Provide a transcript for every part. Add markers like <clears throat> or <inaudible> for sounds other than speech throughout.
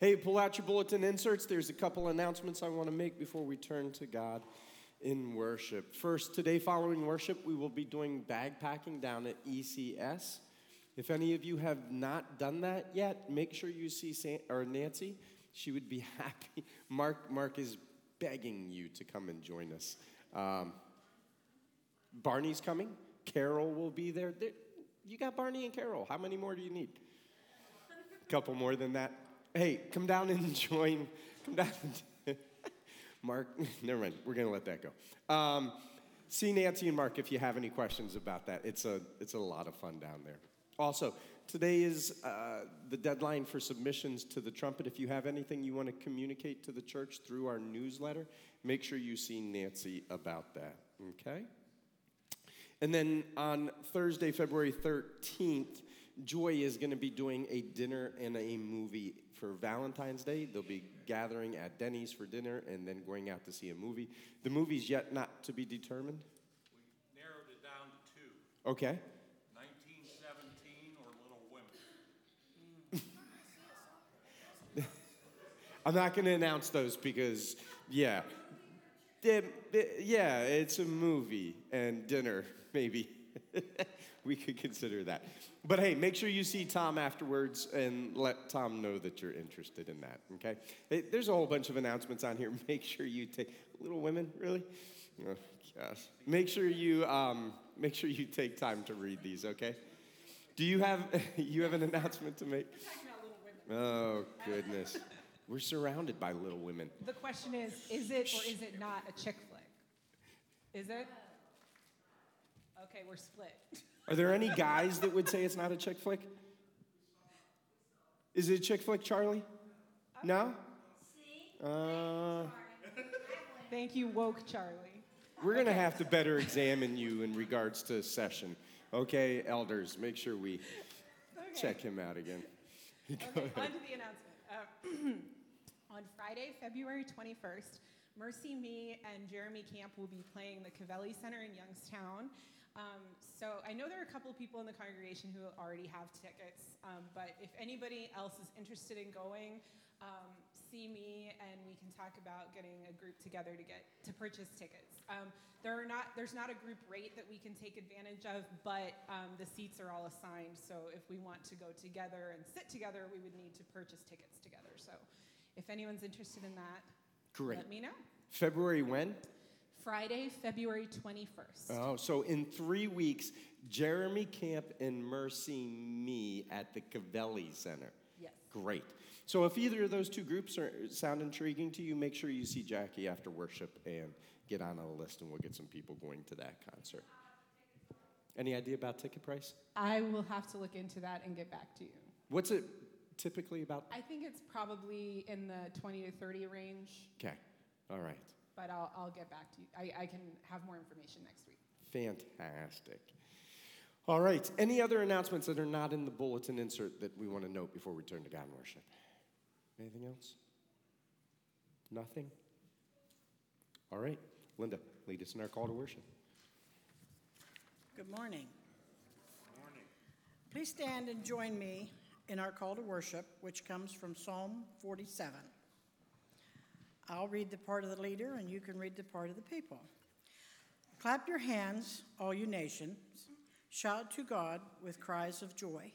Hey, pull out your bulletin inserts. There's a couple announcements I want to make before we turn to God in worship. First, today following worship, we will be doing bag packing down at ECS. If any of you have not done that yet, make sure you see San- or Nancy. She would be <laughs> happy. Mark, Mark is begging you to come and join us. Um, Barney's coming. Carol will be there. there. You got Barney and Carol. How many more do you need? A couple more than that. Hey, come down and <laughs> join. Come down. <laughs> Mark, <laughs> never mind. We're gonna let that go. Um, see Nancy and Mark if you have any questions about that. It's a it's a lot of fun down there. Also, today is uh, the deadline for submissions to the trumpet. If you have anything you want to communicate to the church through our newsletter, make sure you see Nancy about that. Okay. And then on Thursday, February 13th, Joy is going to be doing a dinner and a movie for Valentine's Day. They'll be gathering at Denny's for dinner and then going out to see a movie. The movie's yet not to be determined. We narrowed it down to two Okay. 1917 or Little Women. <laughs> I'm not going to announce those because, yeah. Yeah, yeah, it's a movie and dinner, maybe. <laughs> <laughs> we could consider that. But hey, make sure you see Tom afterwards and let Tom know that you're interested in that, okay? There's a whole bunch of announcements on here. <laughs> Make sure you take Little Women, really? Oh, gosh. Make sure you um, make sure you take time to read these, okay? Do you have <laughs> you have an announcement to make? Oh goodness. We're surrounded by little women. The question is, is it or is it not a chick flick? Is it? Okay, we're split. Are there any guys that would say it's not a chick flick? Is it a chick flick, Charlie? No? Uh, Thank you, woke Charlie. we're going to have to better examine you in regards to session. Okay, elders, make sure we Okay. check him out again. <laughs> Okay, on to the announcement. Uh, <clears throat> on Friday, February 21st, MercyMe and Jeremy Camp will be playing the Covelli Center in Youngstown. Um, so I know there are a couple of people in the congregation who already have tickets, um, but if anybody else is interested in going, um, see me and we can talk about getting a group together to get to purchase tickets. Um, there are not there's not a group rate that we can take advantage of, but um, the seats are all assigned. So if we want to go together and sit together, we would need to purchase tickets together. So if anyone's interested in that, Great. let me know. February when? Friday, February 21st. Oh, so in three weeks, Jeremy Camp and MercyMe at the Covelli Center. Yes. Great. So if either of those two groups are, sound intriguing to you, make sure you see Jackie after worship and get on a list, and we'll get some people going to that concert. Any idea about ticket price? I will have to look into that and get back to you. What's it typically about? I think it's probably in the 20 to 30 range, Okay, all right. But I'll, I'll get back to you. I, I can have more information next week. Fantastic. All right, any other announcements that are not in the bulletin insert that we want to note before we turn to God and worship? Anything else? Nothing? All right, Linda, lead us in our call to worship. Good morning. Please stand and join me in our call to worship, which comes from Psalm 47. I'll read the part of the leader, and you can read the part of the people. Clap your hands, all you nations. Shout to God with cries of joy.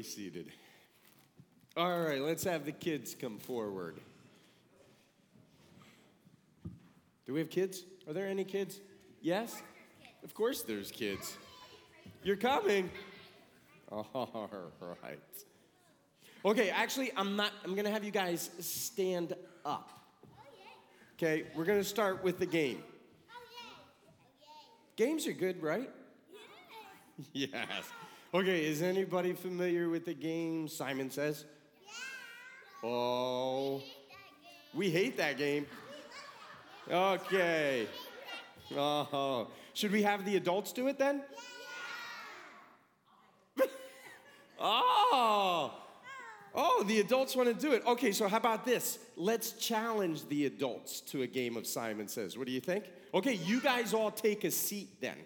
Be seated. All right, let's have the kids come forward. Do we have kids? Are there any kids? Yes? Of course there's kids. You're coming. All right. Okay, actually, I'm not, I'm gonna have you guys stand up. Okay, we're gonna start with the game. Oh, Games are good, right? Yes. <laughs> Okay, is anybody familiar with the game Simon Says? Yeah. Oh, we hate that game. Okay. Oh, should we have the adults do it then? Yeah. <laughs> oh, oh, the adults want to do it. Okay, so how about this? Let's challenge the adults to a game of Simon Says. What do you think? Okay, you guys all take a seat then.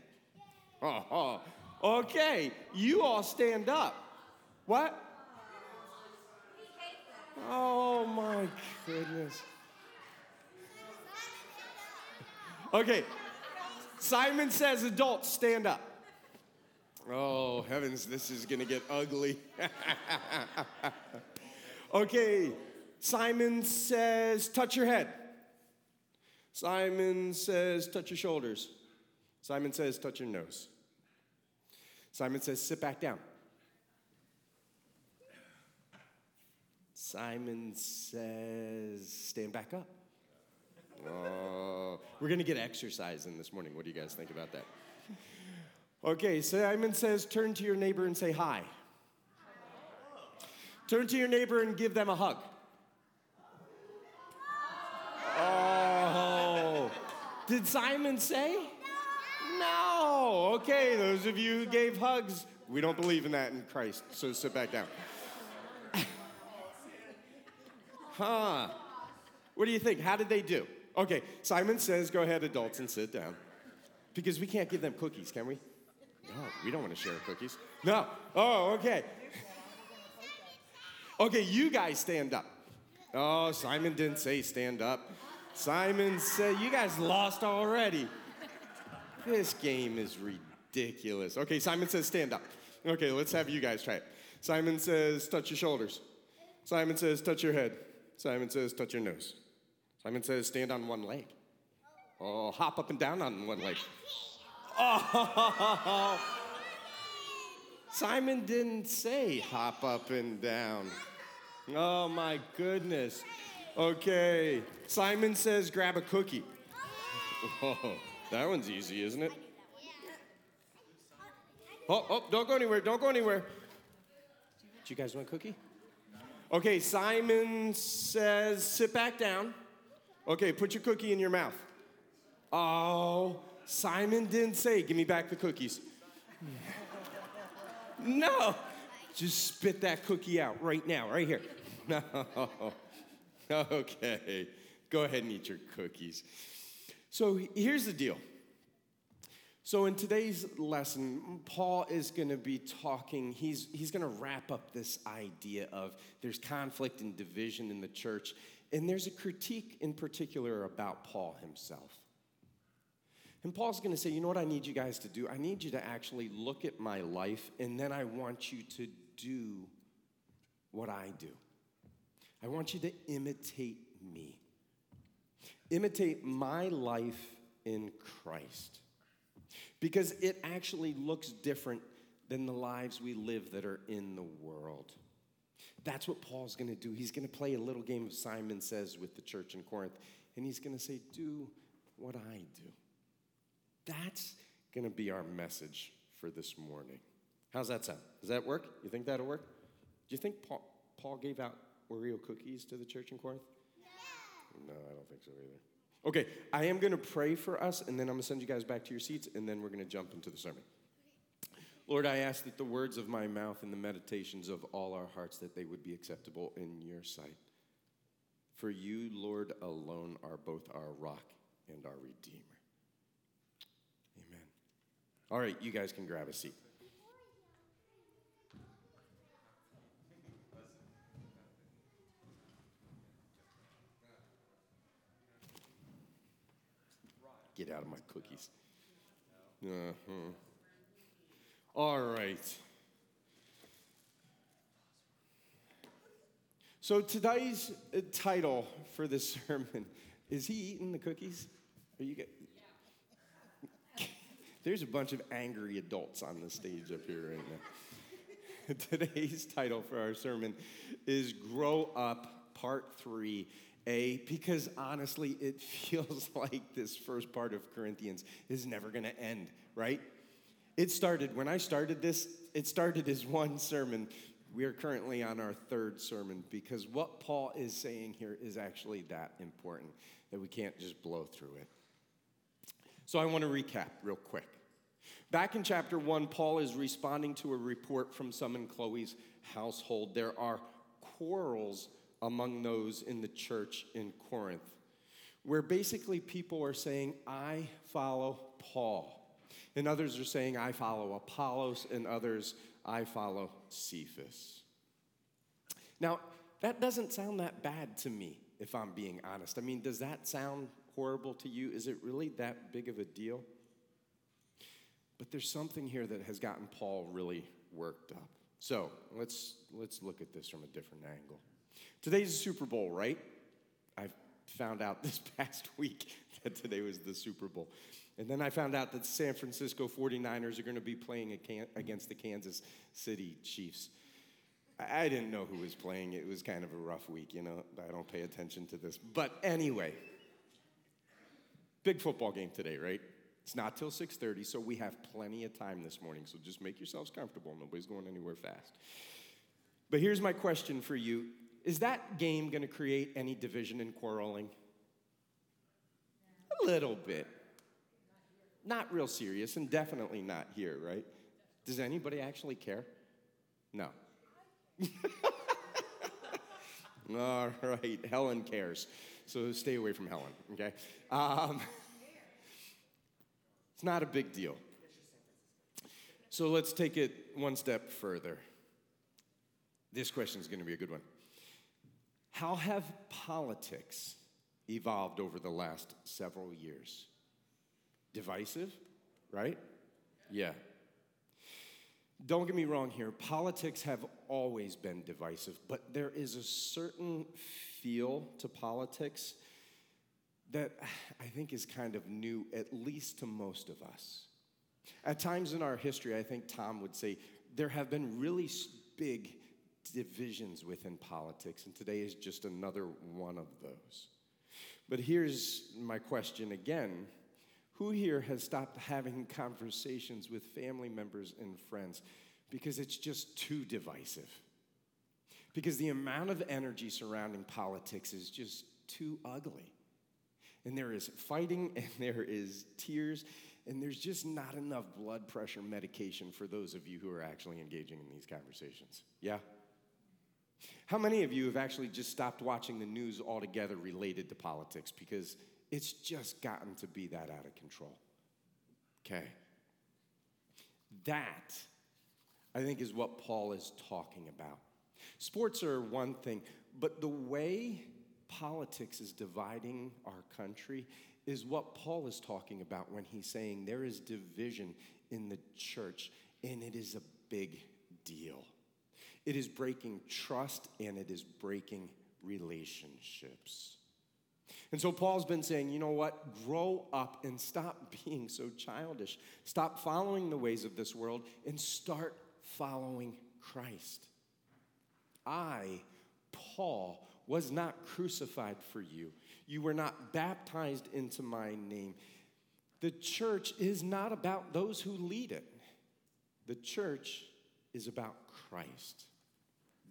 Oh, oh. Okay, you all stand up. What? Oh my goodness. Okay, Simon says, adults, stand up. Oh, heavens, this is gonna get ugly. <laughs> okay, Simon says, touch your head. Simon says, touch your shoulders. Simon says, touch your nose. Simon says, sit back down. Simon says, stand back up. Oh, we're going to get exercise in this morning. What do you guys think about that? Okay, Simon says, turn to your neighbor and say hi. Turn to your neighbor and give them a hug. Oh, did Simon say? Okay, those of you who gave hugs, we don't believe in that in Christ, so sit back down. <laughs> huh. What do you think? How did they do? Okay, Simon says, go ahead, adults, and sit down. Because we can't give them cookies, can we? No, we don't want to share cookies. No. Oh, okay. Okay, you guys stand up. Oh, Simon didn't say stand up. Simon said, you guys lost already. This game is ridiculous. Okay, Simon says stand up. Okay, let's have you guys try it. Simon says touch your shoulders. Simon says touch your head. Simon says touch your nose. Simon says stand on one leg. Oh, hop up and down on one leg. Oh, Simon didn't say hop up and down. Oh my goodness. Okay, Simon says grab a cookie. Oh, that one's easy, isn't it? Oh, oh, don't go anywhere, don't go anywhere. Do you guys want a cookie? Okay, Simon says sit back down. Okay, put your cookie in your mouth. Oh, Simon didn't say, give me back the cookies. <laughs> No, just spit that cookie out right now, right here. <laughs> No. <laughs> Okay, go ahead and eat your cookies. So here's the deal. So in today's lesson, Paul is going to be talking, he's, he's going to wrap up this idea of there's conflict and division in the church, and there's a critique in particular about Paul himself. And Paul's going to say, you know what I need you guys to do? I need you to actually look at my life, and then I want you to do what I do. I want you to imitate me. Imitate my life in Christ. Because it actually looks different than the lives we live that are in the world. That's what Paul's going to do. He's going to play a little game of Simon Says with the church in Corinth, and he's going to say, Do what I do. That's going to be our message for this morning. How's that sound? Does that work? You think that'll work? Do you think Paul, Paul gave out Oreo cookies to the church in Corinth? No. I don't think so either. Okay, I am going to pray for us, and then I'm going to send you guys back to your seats, and then we're going to jump into the sermon. Lord, I ask that the words of my mouth and the meditations of all our hearts that they would be acceptable in your sight. For you, Lord, alone are both our rock and our redeemer. Amen. All right, you guys can grab a seat. Get out of my cookies. Uh-huh. All right. So today's uh, title for this <laughs> sermon is he eating the cookies? Are you get? <laughs> There's a bunch of angry adults on the stage up here right now. <laughs> Today's title for our sermon is Grow Up Part 3A because honestly, it <laughs> feels like this first part of Corinthians is never going to end, right? It started, when I started this, it started as one sermon. We are currently on our third sermon because what Paul is saying here is actually that important that we can't just blow through it. So I want to recap real quick. Back in chapter one, Paul is responding to a report from some in Chloe's household. There are quarrels among those in the church in Corinth, where basically people are saying, I follow Paul. And others are saying, I follow Apollos, and others, I follow Cephas. Now, that doesn't sound that bad to me, if I'm being honest. I mean, does that sound horrible to you? Is it really that big of a deal? But there's something here that has gotten Paul really worked up. So let's, let's look at this from a different angle. Today's the Super Bowl, right? I found out <laughs> this past week that today was the Super Bowl. And then I found out that the San Francisco 49ers are going to be playing against the Kansas City Chiefs. I didn't know who was playing. It was kind of a rough week, you know. I don't pay attention to this. But anyway, big football game today, right? It's not till 6:30, so we have plenty of time this morning. So just make yourselves comfortable. Nobody's going anywhere fast. But here's my question for you. Is that game going to create any division and quarreling? A little bit. Not real serious, and definitely not here, right? Does anybody actually care? No. <laughs> All right, Helen cares. So stay away from Helen, okay? Um, <laughs> it's not a big deal. So let's take it one step further. This question is going to be a good one. How have politics evolved over the last several years? Divisive, right? Yeah. Don't get me wrong here, politics have always been divisive, but there is a certain feel to politics that I think is kind of new, at least to most of us. At times in our history, I think Tom would say there have been really big divisions within politics, and today is just another one of those. But here's my question again who here has stopped having conversations with family members and friends because it's just too divisive? Because the amount of energy surrounding politics is just too ugly. And there is fighting, <laughs> and there is tears, and there's just not enough blood pressure medication for those of you who are actually engaging in these conversations. Yeah? How many of you have actually just stopped watching the news altogether related to politics because it's just gotten to be that out of control. Okay? That, I think, is what Paul is talking about. Sports are one thing, but the way politics is dividing our country is what Paul is talking about when he's saying there is division in the church, and it is a big deal. It is breaking trust and it is breaking relationships. And so Paul's been saying, you know what? Grow up and stop <laughs> being so childish. Stop following the ways of this world and start following Christ. I, Paul, was not crucified for you. You were not baptized into my name. The church is not about those who lead it, the church is about Christ.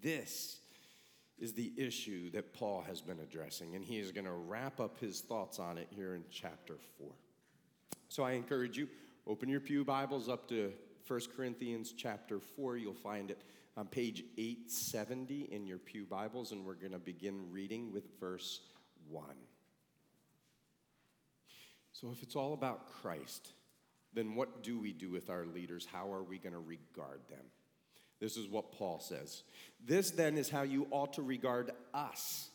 This is the issue that Paul has been addressing, and he is going to wrap up his thoughts on it here in chapter 4. So I encourage you, open your Pew Bibles up to 1 Corinthians chapter 4. You'll find it on page 870 in your Pew Bibles, and we're going to begin reading with verse 1. So, if it's all about Christ, then what do we do with our leaders? How are we going to regard them? This is what Paul says. This then is how you ought to regard us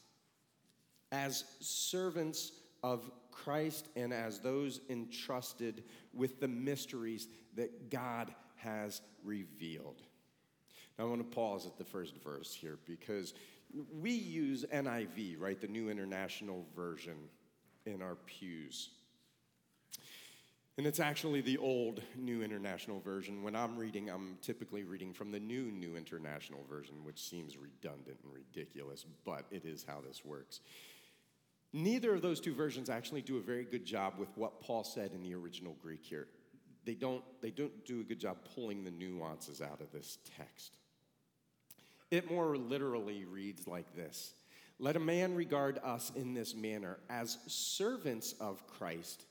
as servants of Christ and as those entrusted with the mysteries that God has revealed. Now, I want to pause at the first verse here because we use NIV, right, the New International Version, in our pews. And it's actually the old New International Version. When I'm reading, I'm typically reading from the new New International Version, which seems redundant and ridiculous, but it is how this works. Neither of those two versions actually do a very good job with what Paul said in the original Greek here. They don't, they don't do a good job pulling the nuances out of this text. It more literally reads like this Let a man regard us in this manner as servants of Christ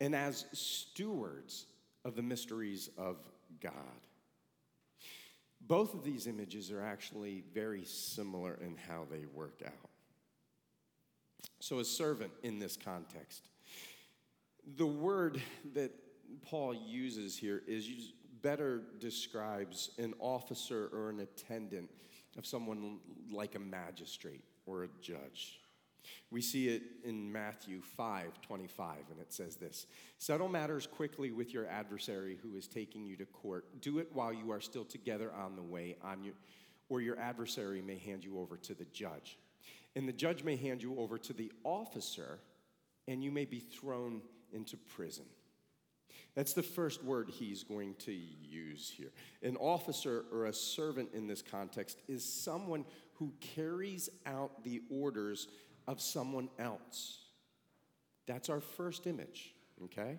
and as stewards of the mysteries of God. Both of these images are actually very similar in how they work out. So, a servant in this context, the word that Paul uses here is better describes an officer or an attendant of someone like a magistrate or a judge. We see it in Matthew 5 25, and it says this Settle matters quickly with your adversary who is taking you to court. Do it while you are still together on the way, on you, or your adversary may hand you over to the judge. And the judge may hand you over to the officer, and you may be thrown into prison. That's the first word he's going to use here. An officer or a servant in this context is someone who carries out the orders of someone else. That's our first image, okay?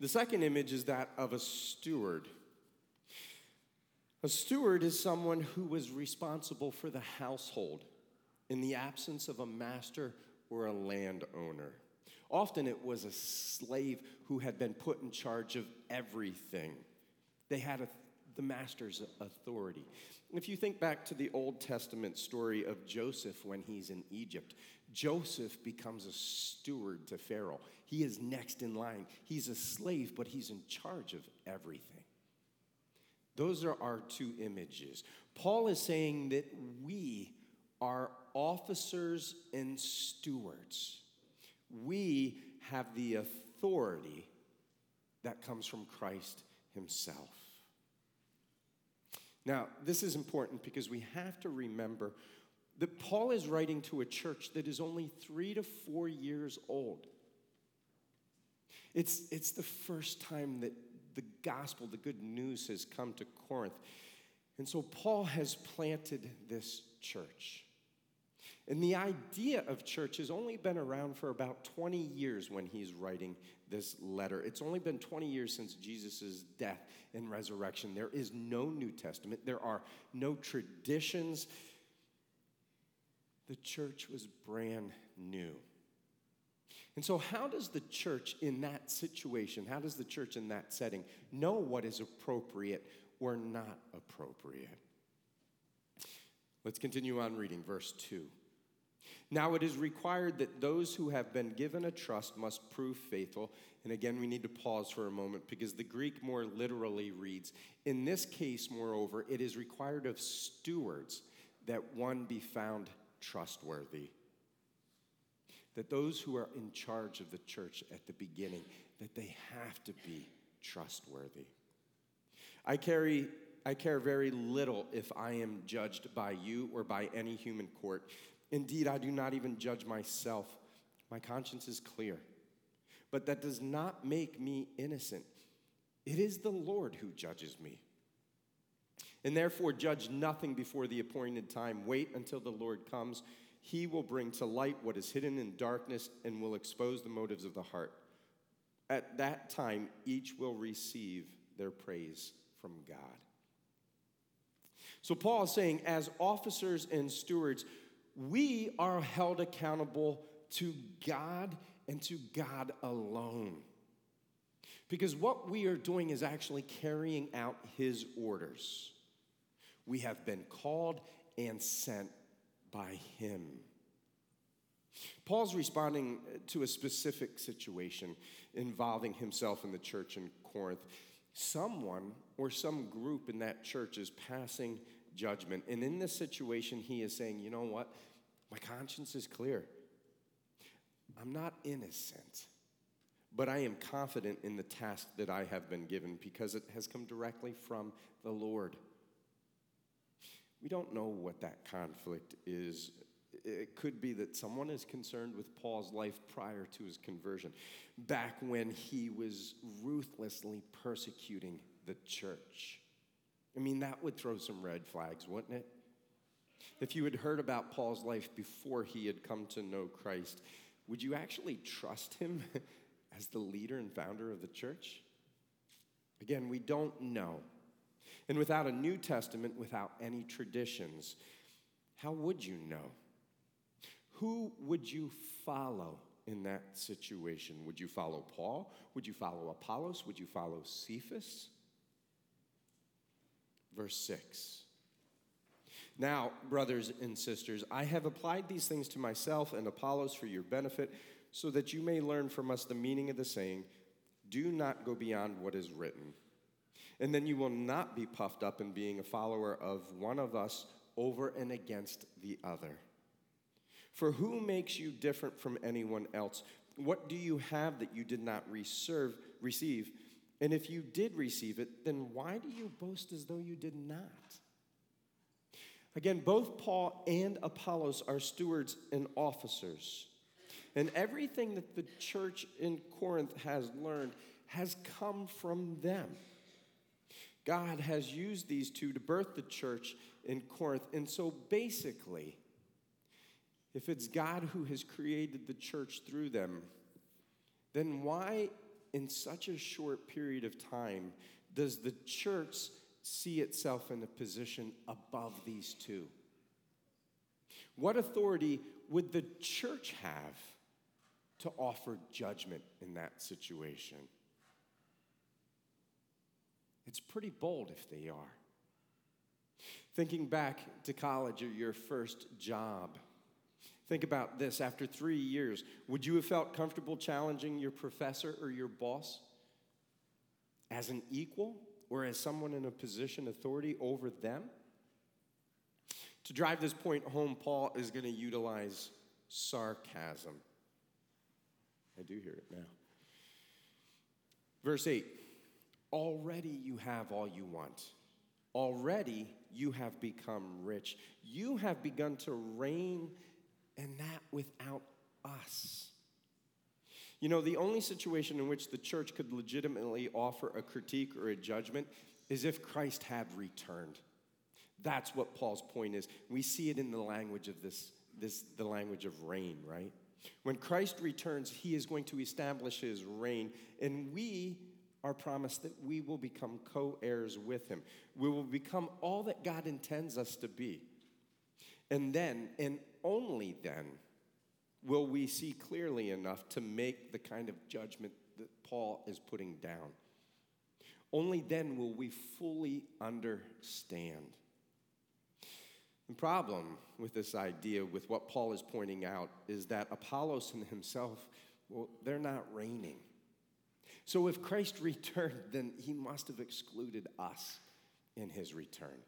The second image is that of a steward. A steward is someone who was responsible for the household in the absence of a master or a landowner. Often it was a slave who had been put in charge of everything. They had a, the master's authority. If you think back to the Old Testament story of Joseph when he's in Egypt, Joseph becomes a steward to Pharaoh. He is next in line. He's a slave, but he's in charge of everything. Those are our two images. Paul is saying that we are officers and stewards. We have the authority that comes from Christ Himself. Now, this is important because we have to remember that Paul is writing to a church that is only three to four years old. It's, it's the first time that the gospel, the good news, has come to Corinth. And so Paul has planted this church. And the idea of church has only been around for about 20 years when he's writing this letter. It's only been 20 years since Jesus' death and resurrection. There is no New Testament, there are no traditions. The church was brand new. And so, how does the church in that situation, how does the church in that setting know what is appropriate or not appropriate? Let's continue on reading verse 2. Now it is required that those who have been given a trust must prove faithful. And again, we need to pause for a moment because the Greek more literally reads In this case, moreover, it is required of stewards that one be found trustworthy. That those who are in charge of the church at the beginning, that they have to be trustworthy. I carry I care very little if I am judged by you or by any human court. Indeed, I do not even judge myself. My conscience is clear. But that does not make me innocent. It is the Lord who judges me. And therefore, judge nothing before the appointed time. Wait until the Lord comes. He will bring to light what is hidden in darkness and will expose the motives of the heart. At that time, each will receive their praise from God. So, Paul is saying, as officers and stewards, we are held accountable to God and to God alone. Because what we are doing is actually carrying out His orders. We have been called and sent by Him. Paul's responding to a specific situation involving himself in the church in Corinth. Someone or some group in that church is passing judgment. And in this situation, he is saying, you know what? My conscience is clear. I'm not innocent, but I am confident in the task that I have been given because it has come directly from the Lord. We don't know what that conflict is. It could be that someone is concerned with Paul's life prior to his conversion, back when he was ruthlessly persecuting the church. I mean, that would throw some red flags, wouldn't it? If you had heard about Paul's life before he had come to know Christ, would you actually trust him <laughs> as the leader and founder of the church? Again, we don't know. And without a New Testament, without any traditions, how would you know? Who would you follow in that situation? Would you follow Paul? Would you follow Apollos? Would you follow Cephas? Verse 6. Now, brothers and sisters, I have applied these things to myself and Apollos for your benefit, so that you may learn from us the meaning of the saying, Do not go beyond what is written. And then you will not be puffed up in being a follower of one of us over and against the other. For who makes you different from anyone else? What do you have that you did not reserve, receive? And if you did receive it, then why do you boast as though you did not? Again, both Paul and Apollos are stewards and officers. And everything that the church in Corinth has learned has come from them. God has used these two to birth the church in Corinth. And so basically, if it's God who has created the church through them, then why, in such a short period of time, does the church see itself in a position above these two? What authority would the church have to offer judgment in that situation? It's pretty bold if they are. Thinking back to college or your first job, think about this. After three years, would you have felt comfortable challenging your professor or your boss as an equal or as someone in a position of authority over them? To drive this point home, Paul is going to utilize sarcasm. I do hear it now. Verse 8 Already you have all you want. Already you have become rich. You have begun to reign, and that without us. You know, the only situation in which the church could legitimately offer a critique or a judgment is if Christ had returned. That's what Paul's point is. We see it in the language of this, this the language of reign, right? When Christ returns, he is going to establish his reign, and we are promised that we will become co heirs with him. We will become all that God intends us to be. And then, and only then, will we see clearly enough to make the kind of judgment that Paul is putting down. Only then will we fully understand. The problem with this idea, with what Paul is pointing out, is that Apollos and himself, well, they're not reigning. So if Christ <laughs> returned, then he must have excluded us in his return.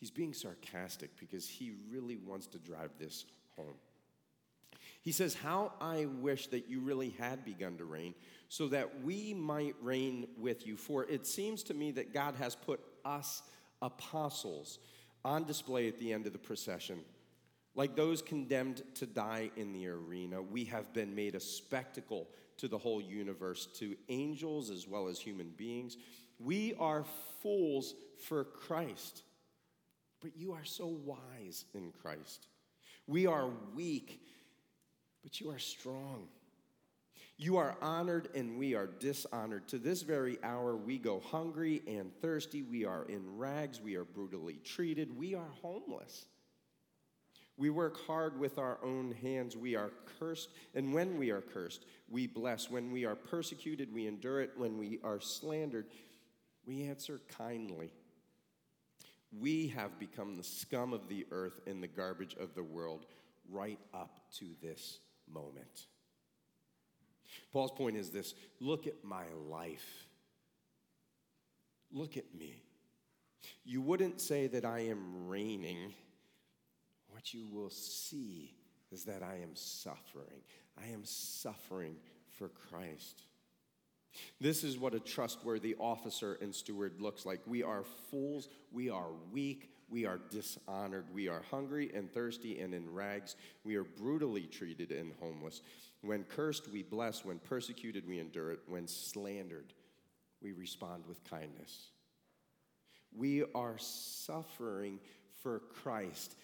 He's being sarcastic because he really wants to drive this home. He says, How I wish that you really had begun to reign, so that we might reign with you. For it seems to me that God has put us apostles on display at the end of the procession. Like those condemned to die in the arena, we have been made a spectacle to the whole universe, to angels as well as human beings. We are fools for Christ, but you are so wise in Christ. We are weak, but you are strong. You are honored and we are dishonored. To this very hour, we go hungry and thirsty. We are in rags. We are brutally treated. We are homeless. We work hard with our own hands. We are cursed. And when we are cursed, we bless. When we are persecuted, we endure it. When we are slandered, we answer kindly. We have become the scum of the earth and the garbage of the world right up to this moment. Paul's point is this look at my life. Look at me. You wouldn't say that I am reigning what you will see is that I am suffering. I am suffering for Christ. This is what a trustworthy officer and steward looks like. We are fools, we are weak, we are dishonored. We are hungry and thirsty and in rags. We are brutally treated and homeless. When cursed, we bless. When persecuted, we endure it. When slandered, we respond with kindness. We are suffering for Christ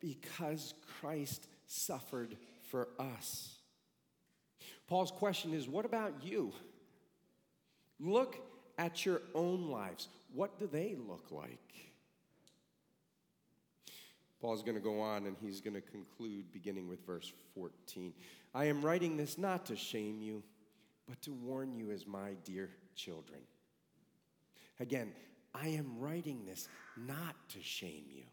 because Christ suffered for us. Paul's question is what about you? Look at your own lives. What do they look like? Paul's going to go on and he's going to conclude beginning with verse 14. I am writing this not to shame you, but to warn you as my dear children. Again, I am writing this not to shame you,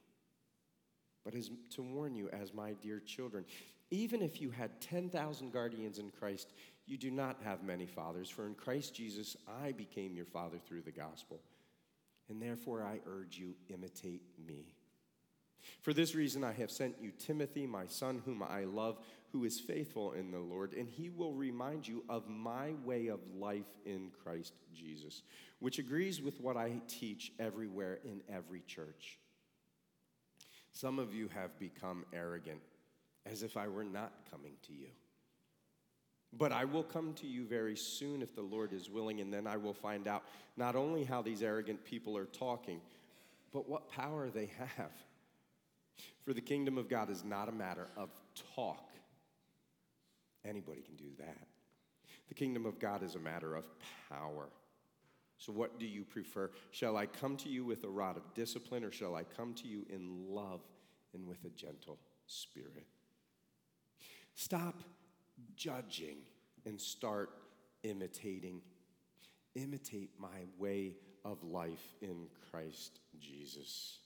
but as, to warn you as my dear children. Even if you had 10,000 guardians in Christ, you do not have many fathers, for in Christ Jesus I became your father through the gospel. And therefore I urge you, imitate me. For this reason, I have sent you Timothy, my son, whom I love, who is faithful in the Lord, and he will remind you of my way of life in Christ Jesus, which agrees with what I teach everywhere in every church. Some of you have become arrogant, as if I were not coming to you. But I will come to you very soon if the Lord is willing, and then I will find out not only how these arrogant people are talking, but what power they have. For the kingdom of God is not a matter of talk. Anybody can do that. The kingdom of God is a matter of power. So, what do you prefer? Shall I come to you with a rod of discipline, or shall I come to you in love and with a gentle spirit? Stop judging and start imitating. Imitate my way of life in Christ Jesus.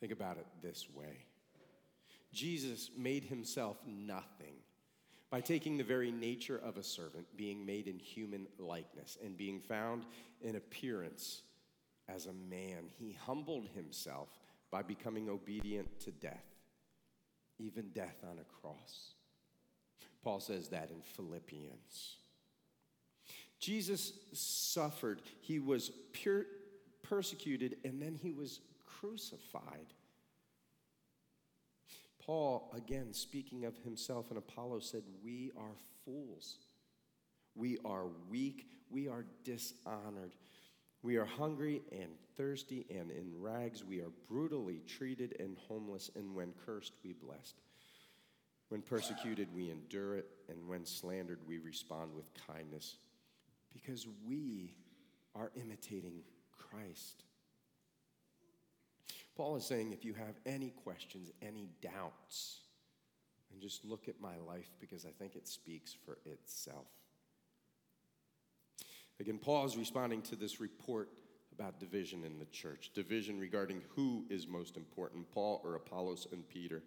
Think about it this way Jesus made himself nothing by taking the very nature of a servant, being made in human likeness, and being found in appearance as a man. He humbled himself by becoming obedient to death, even death on a cross. Paul says that in Philippians. Jesus suffered, he was pure, persecuted, and then he was crucified. Paul, again, speaking of himself and Apollos, said, We are fools. We are weak. We are dishonored. We are hungry and thirsty and in rags. We are brutally treated and homeless. And when cursed, we blessed. When persecuted, we endure it. And when slandered, we respond with kindness because we are imitating Christ. Paul is saying if you have any questions, any doubts, and just look at my life because I think it speaks for itself. Again, Paul is responding to this report about division in the church, division regarding who is most important, Paul or Apollos and Peter.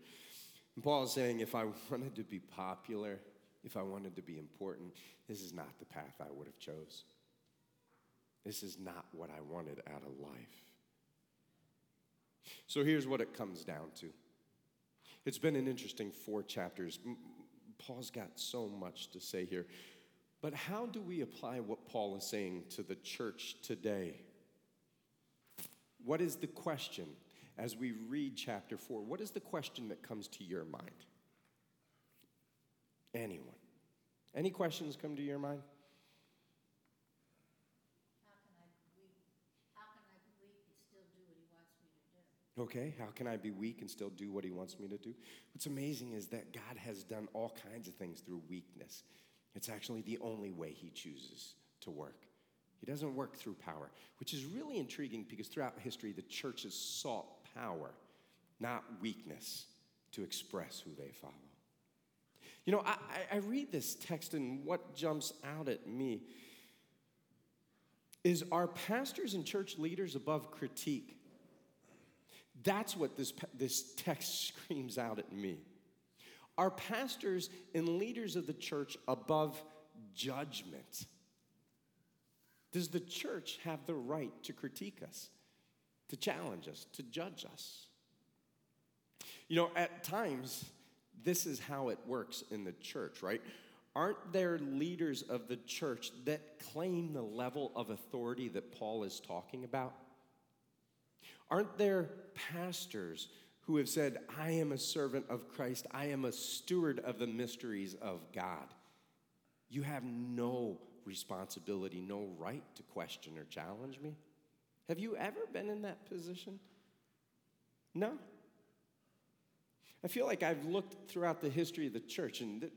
And Paul is saying if I wanted to be popular, if I wanted to be important, this is not the path I would have chose. This is not what I wanted out of life. So here's what it comes down to. It's been an interesting four chapters. Paul's got so much to say here. But how do we apply what Paul is saying to the church today? What is the question as we read chapter 4? What is the question that comes to your mind? Anyone? Any questions come to your mind? Okay, how can I be weak and still do what he wants me to do? What's amazing is that God has done all kinds of things through weakness. It's actually the only way he chooses to work. He doesn't work through power, which is really intriguing because throughout history, the church has sought power, not weakness, to express who they follow. You know, I, I read this text, and what jumps out at me is our pastors and church leaders above critique? That's what this, this text <laughs> screams out at me. Are pastors and leaders of the church above judgment? Does the church have the right to critique us, to challenge us, to judge us? You know, at times, this is how it works in the church, right? Aren't there leaders of the church that claim the level of authority that Paul is talking about? Aren't there pastors who have said, I am a servant of Christ, I am a steward of the mysteries of God? You have no responsibility, no right to question or challenge me. Have you ever been in that position? No. I feel like I've looked throughout the history of the church, and the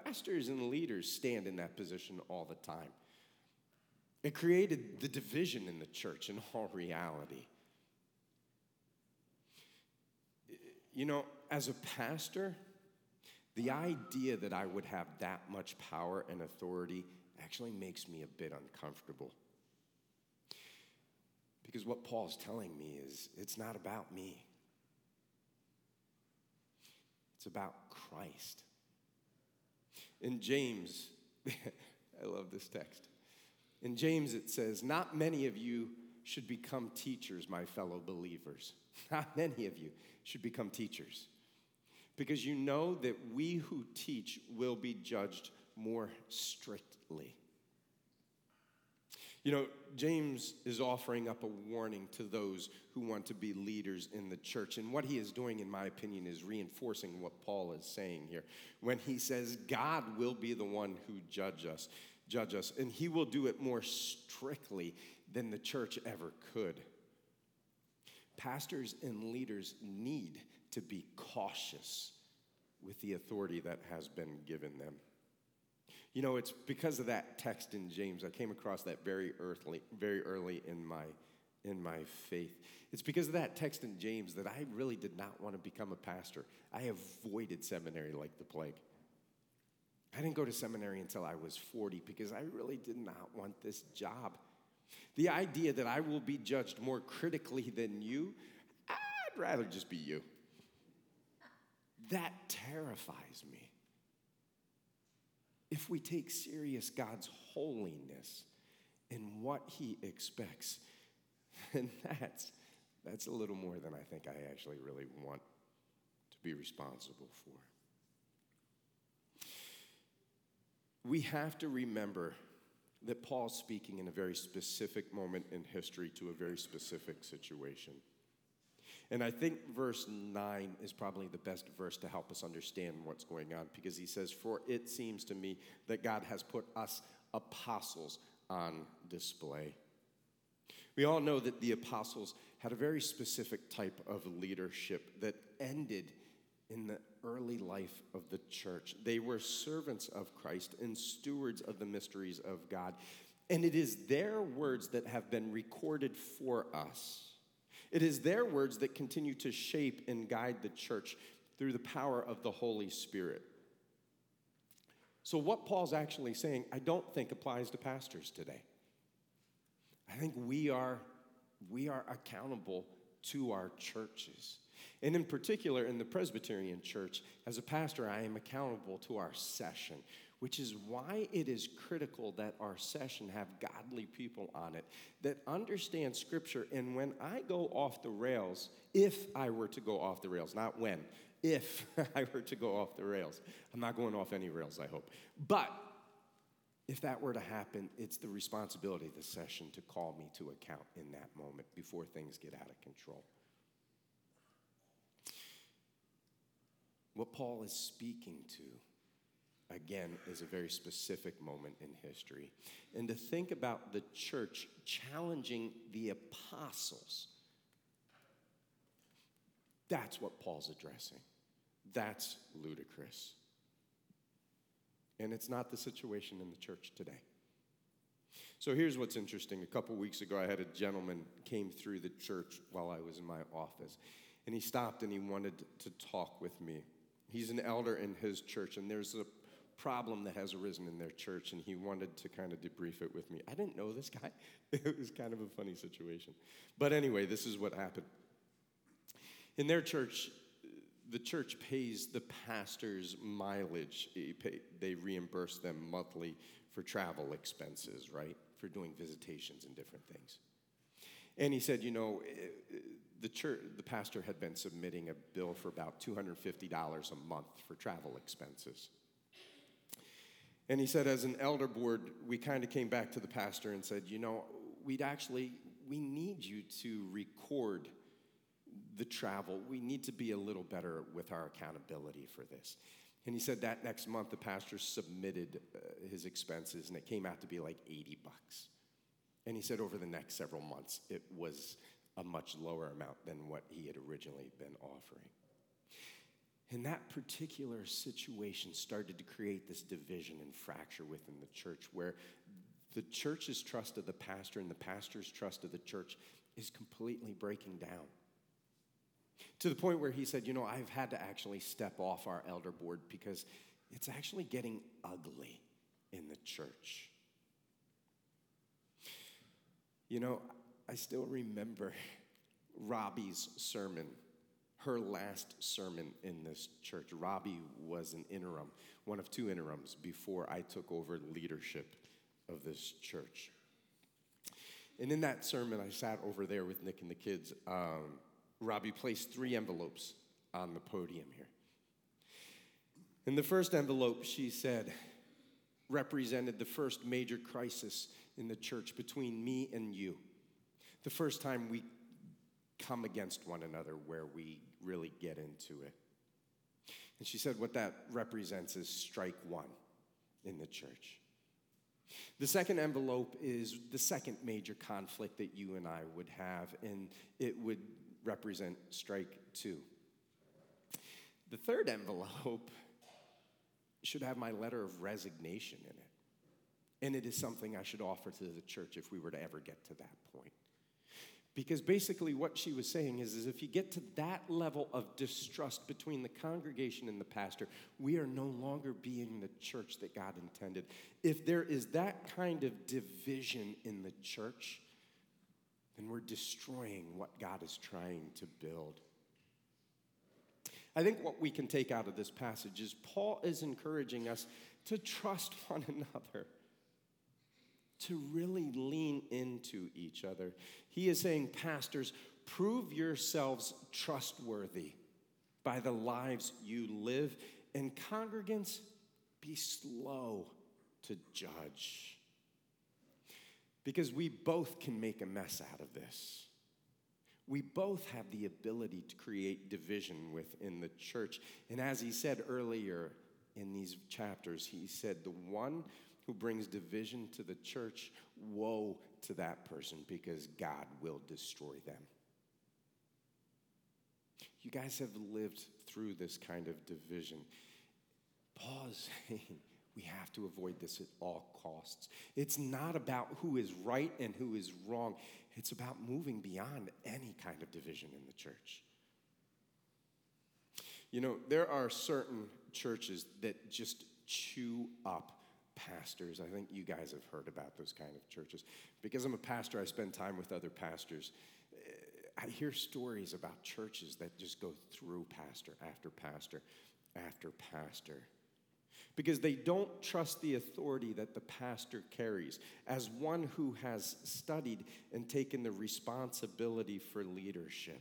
pastors and leaders stand in that position all the time. It created the division in the church in all reality. You know, as a pastor, the idea that I would have that much power and authority actually makes me a bit uncomfortable. Because what Paul's telling me is it's not about me, it's about Christ. In James, <laughs> I love this text. In James, it says, Not many of you should become teachers, my fellow believers. <laughs> Not many of you should become teachers. Because you know that we who teach will be judged more strictly. You know, James is offering up a warning to those who want to be leaders in the church. And what he is doing, in my opinion, is reinforcing what Paul is saying here. When he says, God will be the one who judge us, judge us, and he will do it more strictly than the church ever could. Pastors and leaders need to be cautious with the authority that has been given them. You know, it's because of that text in James. I came across that very early, very early in my in my faith. It's because of that text in James that I really did not want to become a pastor. I avoided seminary like the plague. I didn't go to seminary until I was 40 because I really did not want this job. The idea that I will be judged more critically than you, I'd rather just be you. That terrifies me if we take serious God's holiness and what he expects, <laughs> then that's, that's a little more than I think I actually really want to be responsible for. We have to remember that Paul's speaking in a very specific moment in history to a very specific situation. And I think verse 9 is probably the best verse to help us understand what's going on because he says, For it seems to me that God has put us apostles on display. We all know that the apostles had a very specific type of leadership that ended in the early life of the church. They were servants of Christ and stewards of the mysteries of God. And it is their words that have been recorded for us it is their words that continue to shape and guide the church through the power of the Holy Spirit. So, what Paul's actually saying, I don't think applies to pastors today. I think we are, we are accountable to our churches. And in particular, in the Presbyterian Church, as a pastor, I am accountable to our session which is why it is critical that our session have godly people on it that understand scripture. And when I go off the rails, if I were to go off the rails, not when, if <laughs> I were to go off the rails, I'm not going off any rails, I hope. But if that were to happen, it's the responsibility of the session to call me to account in that moment before things get out of control. What Paul is speaking to again, is a very specific moment in history. And to think about the church challenging the apostles, that's what Paul's addressing. That's ludicrous. And it's not the situation in the church today. So here's what's interesting. A couple weeks ago, I had a gentleman came through the church while I was in my office, and he stopped and he wanted to talk with me. He's an elder in his church, and there's a problem that has arisen in their church, and he wanted to kind of debrief it with me. I didn't know this guy. <laughs> it was kind of a funny situation. But anyway, this is what happened. In their church, the church pays the pastor's mileage. They reimburse them monthly for travel expenses, right? For doing visitations and different things. And he said, you know, eh, eh, the church, the pastor had been submitting a bill for about $250 a month for travel expenses. And he said, as an elder board, we kind of came back to the pastor and said, you know, we'd actually, we need you to record the travel. We need to be a little better with our accountability for this. And he said that next month the pastor submitted uh, his expenses and it came out to be like 80 bucks. And he said over the next several months it was a much lower amount than what he had originally been offering. And that particular situation started to create this division and fracture within the church where the church's trust of the pastor and the pastor's trust of the church is completely breaking down. To the point where he said, You know, I've had to actually step off our elder board because it's actually getting ugly in the church. You know, I still remember Robbie's sermon, her last sermon in this church. Robbie was an interim, one of two interims before I took over leadership of this church. And in that sermon, I sat over there with Nick and the kids. Um, Robbie placed three envelopes on the podium here. In the first envelope, she said, represented the first major crisis in the church between me and you. The first time we come against one another where we really get into it. And she said what that represents is strike one in the church. The second envelope is the second major conflict that you and I would have, and it would represent strike two. The third envelope should have my letter of resignation in it. And it is something I should offer to the church if we were to ever get to that point. Because basically, what she was saying is, is if you get to that level of distrust between the congregation and the pastor, we are no longer being the church that God intended. If there is that kind of division in the church, then we're destroying what God is trying to build. I think what we can take out of this passage is Paul is encouraging us to trust one <laughs> another to really lean into each other. He is saying, Pastors, prove yourselves trustworthy by the lives you live, and congregants, be slow to judge. Because we both can make a mess out of this. We both have the ability to create division within the church. And as he said earlier in these chapters, he said, The one who brings division to the church, woe to that person because God will destroy them. You guys have lived through this kind of division. Pause. <laughs> we have to avoid this at all costs. It's not about who is right and who is wrong, it's about moving beyond any kind of division in the church. You know, there are certain churches that just chew up pastors. I think you guys have heard about those kind of churches. Because I'm a pastor, I spend time with other pastors. I hear stories about churches that just go through pastor after pastor after pastor. Because they don't trust the authority that the pastor carries as one who has studied and taken the responsibility for leadership.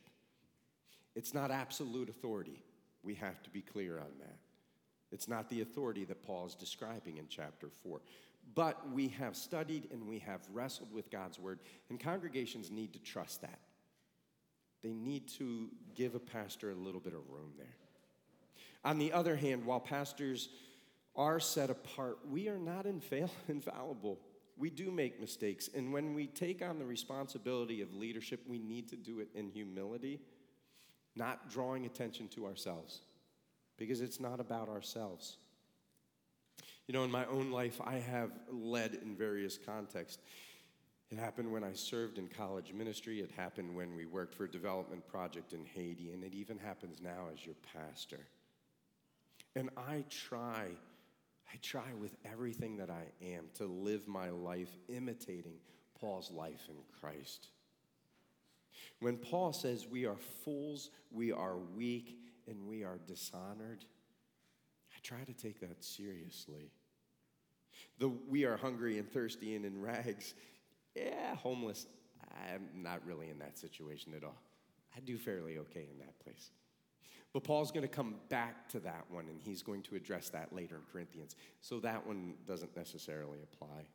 It's not absolute authority. We have to be clear on that. It's not the authority that Paul is describing in chapter 4. But we have studied and we have wrestled with God's word, and congregations need to trust that. They need to give a pastor a little bit of room there. On the other hand, while pastors are set apart, we are not infail- <laughs> infallible. We do make mistakes. And when we take on the responsibility of leadership, we need to do it in humility, not drawing attention to ourselves because it's not about ourselves. You know, in my own life, I have led in various contexts. It happened when I served in college ministry. It happened when we worked for a development project in Haiti. And it even happens now as your pastor. And I try, I try with everything that I am to live my life imitating Paul's life in Christ. When Paul says we are fools, we are weak, and we are dishonored, I try to take that seriously. The we are hungry and thirsty and in rags, yeah, homeless, I'm not really in that situation at all. I do fairly okay in that place. But Paul's going to come back to that one and he's going to address that later in Corinthians. So that one doesn't necessarily apply.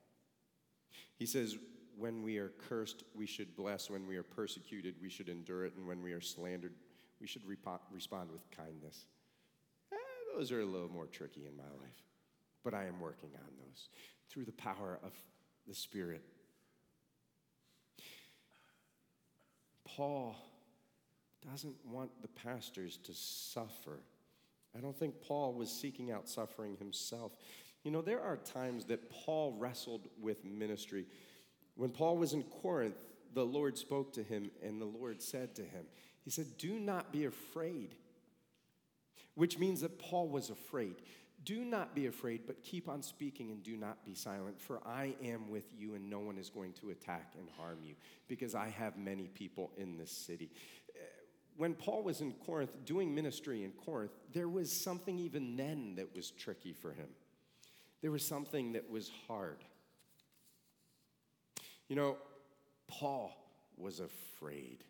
He says, when we are cursed, we should bless. When we are persecuted, we should endure it. And when we are slandered, we should repo- respond with kindness. Eh, those are a little more tricky in my life, but I am working on those through the power of the Spirit. Paul doesn't want the pastors to suffer. I don't think Paul was seeking out suffering himself. You know, there are times that Paul wrestled with ministry. When Paul was in Corinth, the Lord spoke to him, and the Lord said to him, He said, Do not be afraid. Which means that Paul was afraid. Do not be afraid, but keep on speaking and do not be silent, for I am with you, and no one is going to attack and harm you, because I have many people in this city. Uh, When Paul was in Corinth doing ministry in Corinth, there was something even then that was tricky for him. There was something that was hard. You know, Paul was afraid.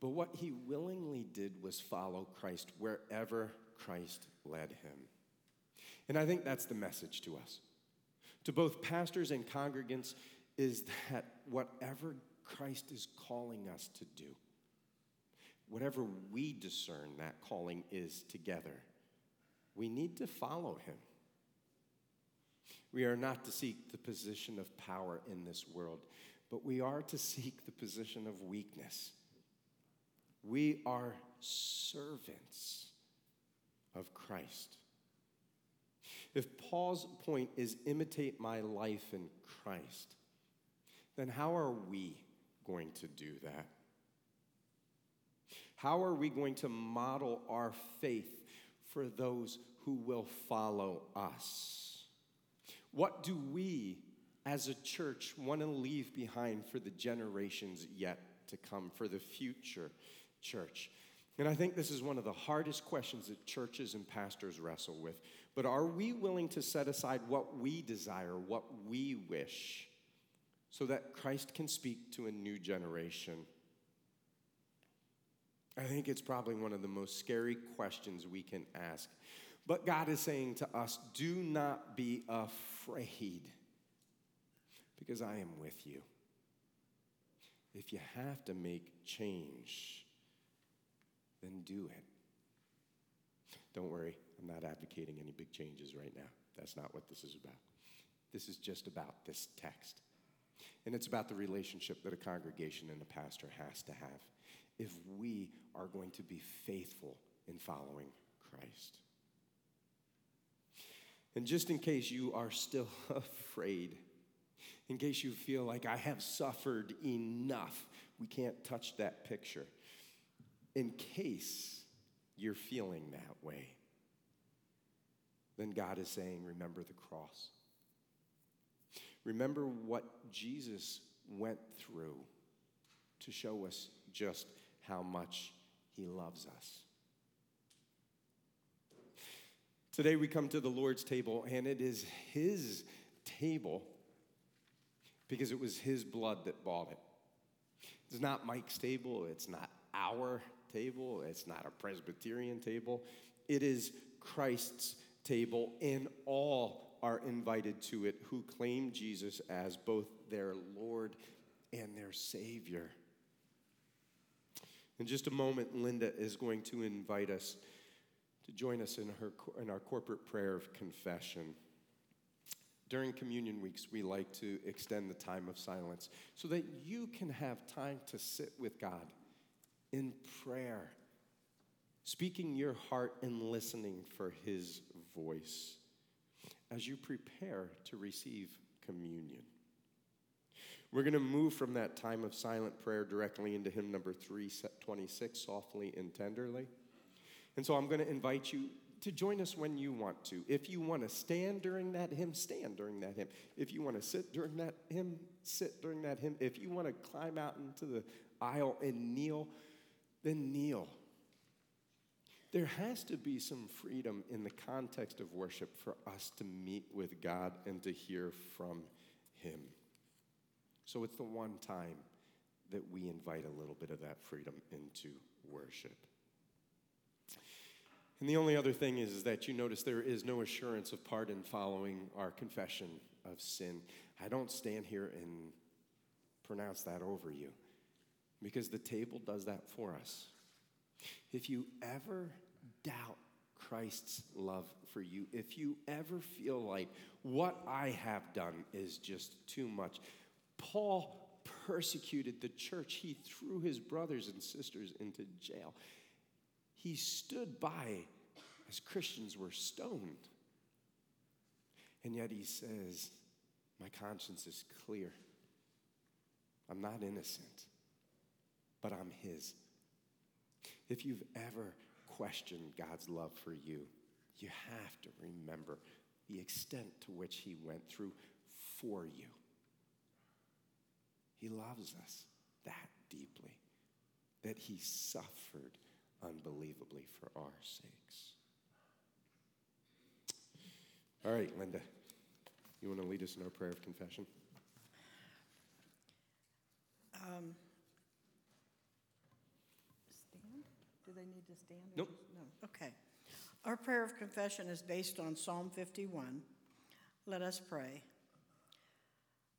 But what he willingly did was follow Christ wherever Christ led him. And I think that's the message to us. To both pastors and congregants is that whatever Christ is calling us to do, whatever we discern that calling is together, we need to follow him. We are not to seek the position of power in this world, but we are to seek the position of weakness. We are servants of Christ. If Paul's point is imitate my life in Christ, then how are we going to do that? How are we going to model our faith for those who will follow us? What do we as a church want to leave behind for the generations yet to come, for the future church? And I think this is one of the hardest questions that churches and pastors wrestle with. But are we willing to set aside what we desire, what we wish, so that Christ can speak to a new generation? I think it's probably one of the most scary questions we can ask. But God is saying to us, do not be afraid, because I am with you. If you have to make change, then do it. Don't worry, I'm not advocating any big changes right now. That's not what this is about. This is just about this text. And it's about the relationship that a congregation and a pastor has to have if we are going to be faithful in following Christ. And just in case you are still <laughs> afraid, in case you feel like I have suffered enough, we can't touch that picture. In case you're feeling that way, then God is saying, remember the cross. Remember what Jesus went through to show us just how much he loves us. Today we come to the Lord's table, and it is his table because it was his blood that bought it. It's not Mike's table, it's not our table, it's not a Presbyterian table. It is Christ's table, and all are invited to it who claim Jesus as both their Lord and their Savior. In just a moment, Linda is going to invite us to join us in, her, in our corporate prayer of confession. During communion weeks, we like to extend the time of silence so that you can have time to sit with God in prayer, speaking your heart and listening for His voice as you prepare to receive communion. We're going to move from that time of silent prayer directly into hymn number 326, Softly and Tenderly. And so I'm going to invite you to join us when you want to. If you want to stand during that hymn, stand during that hymn. If you want to sit during that hymn, sit during that hymn. If you want to climb out into the aisle and kneel, then kneel. There has to be some freedom in the context of worship for us to meet with God and to hear from Him. So it's the one time that we invite a little bit of that freedom into worship. And the only other thing is, is that you notice there is no assurance of pardon following our confession of sin. I don't stand here and pronounce that over you because the table does that for us. If you ever doubt Christ's love for you, if you ever feel like what I have done is just too much, Paul persecuted the church. He threw his brothers and sisters into jail. He stood by as Christians were stoned. And yet he says, My conscience is clear. I'm not innocent, but I'm his. If you've ever questioned God's love for you, you have to remember the extent to which he went through for you. He loves us that deeply that he suffered unbelievably for our sakes. All right, Linda, you want to lead us in our prayer of confession? Um, Stand? Do they need to stand? or Nope. just- No, okay. Our prayer of confession is based on Psalm 51. Let us pray.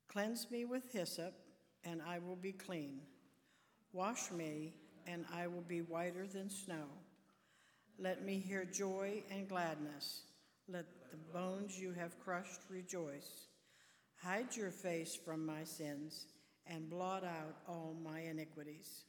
Cleanse me with hyssop, and I will be clean. Wash me, and I will be whiter than snow. Let me hear joy and gladness. Let the bones you have crushed rejoice. Hide your face from my sins and blot out all my iniquities.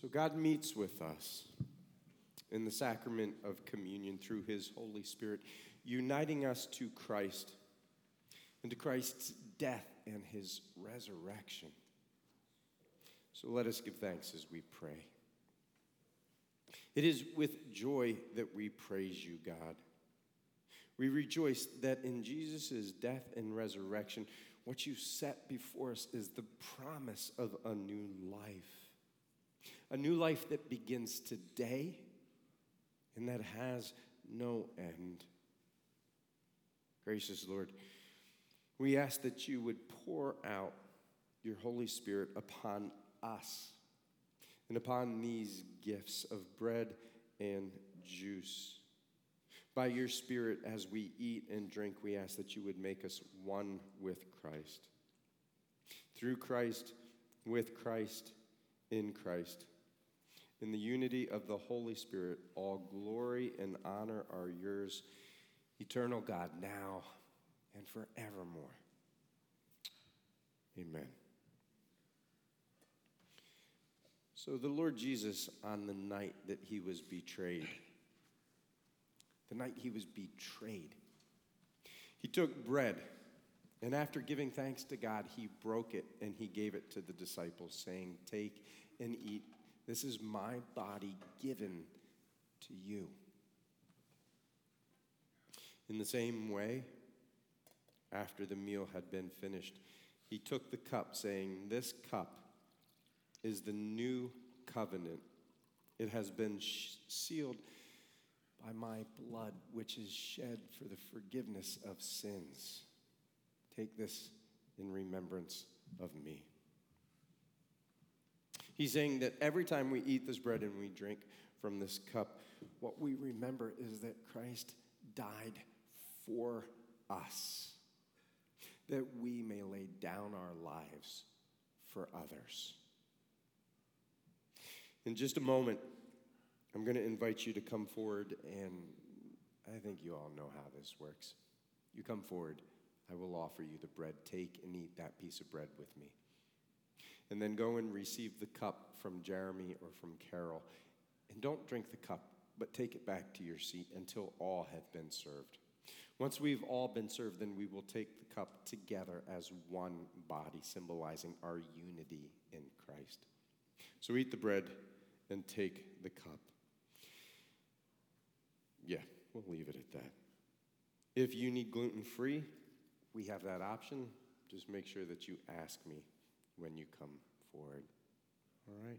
So God meets with us in the sacrament of communion through his Holy Spirit, uniting us to Christ and to Christ's death and his resurrection. So let us give thanks as we pray. It is with joy that we praise you, God. We rejoice that in Jesus' death and resurrection, what you set before us is the promise of a new life. A new life that begins today and that has no end. Gracious Lord, we ask that you would pour out your Holy Spirit upon us and upon these gifts of bread and juice. By your Spirit, as we eat and drink, we ask that you would make us one with Christ. Through Christ, with Christ, in Christ. In the unity of the Holy Spirit, all glory and honor are yours, eternal God, now and forevermore. Amen. So, the Lord Jesus, on the night that he was betrayed, the night he was betrayed, he took bread, and after giving thanks to God, he broke it and he gave it to the disciples, saying, Take and eat. This is my body given to you. In the same way, after the meal had been finished, he took the cup, saying, This cup is the new covenant. It has been sh- sealed by my blood, which is shed for the forgiveness of sins. Take this in remembrance of me. He's saying that every time we eat this bread and we drink from this cup, what we remember is that Christ died for us, that we may lay down our lives for others. In just a moment, I'm going to invite you to come forward, and I think you all know how this works. You come forward, I will offer you the bread. Take and eat that piece of bread with me. And then go and receive the cup from Jeremy or from Carol. And don't drink the cup, but take it back to your seat until all have been served. Once we've all been served, then we will take the cup together as one body, symbolizing our unity in Christ. So eat the bread and take the cup. Yeah, we'll leave it at that. If you need gluten free, we have that option. Just make sure that you ask me when you come forward. All right?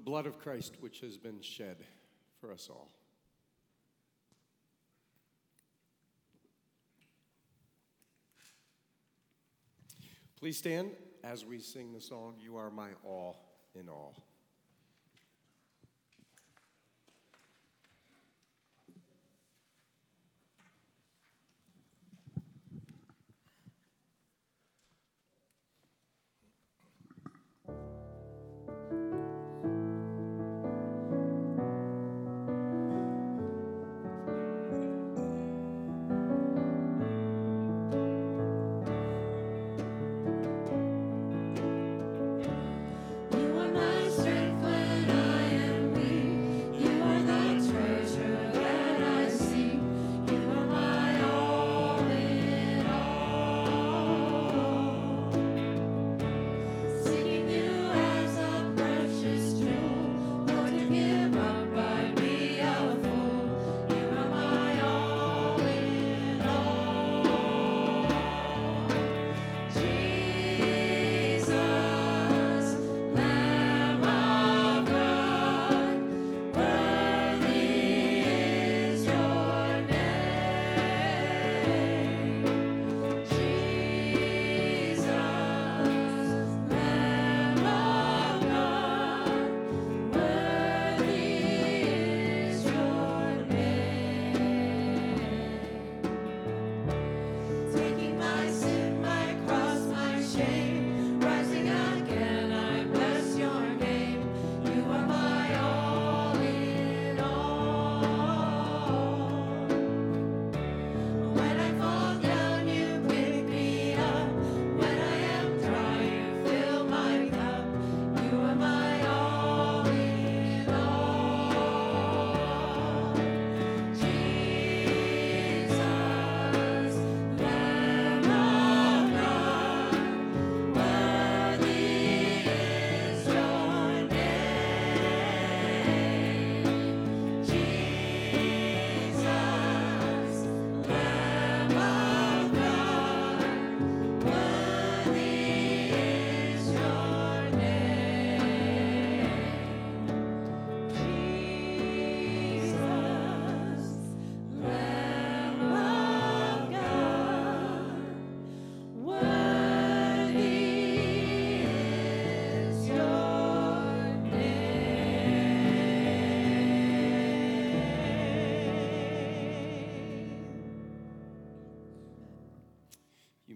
Blood of Christ which has been shed for us all. Please stand as we sing the song, You Are My All in All.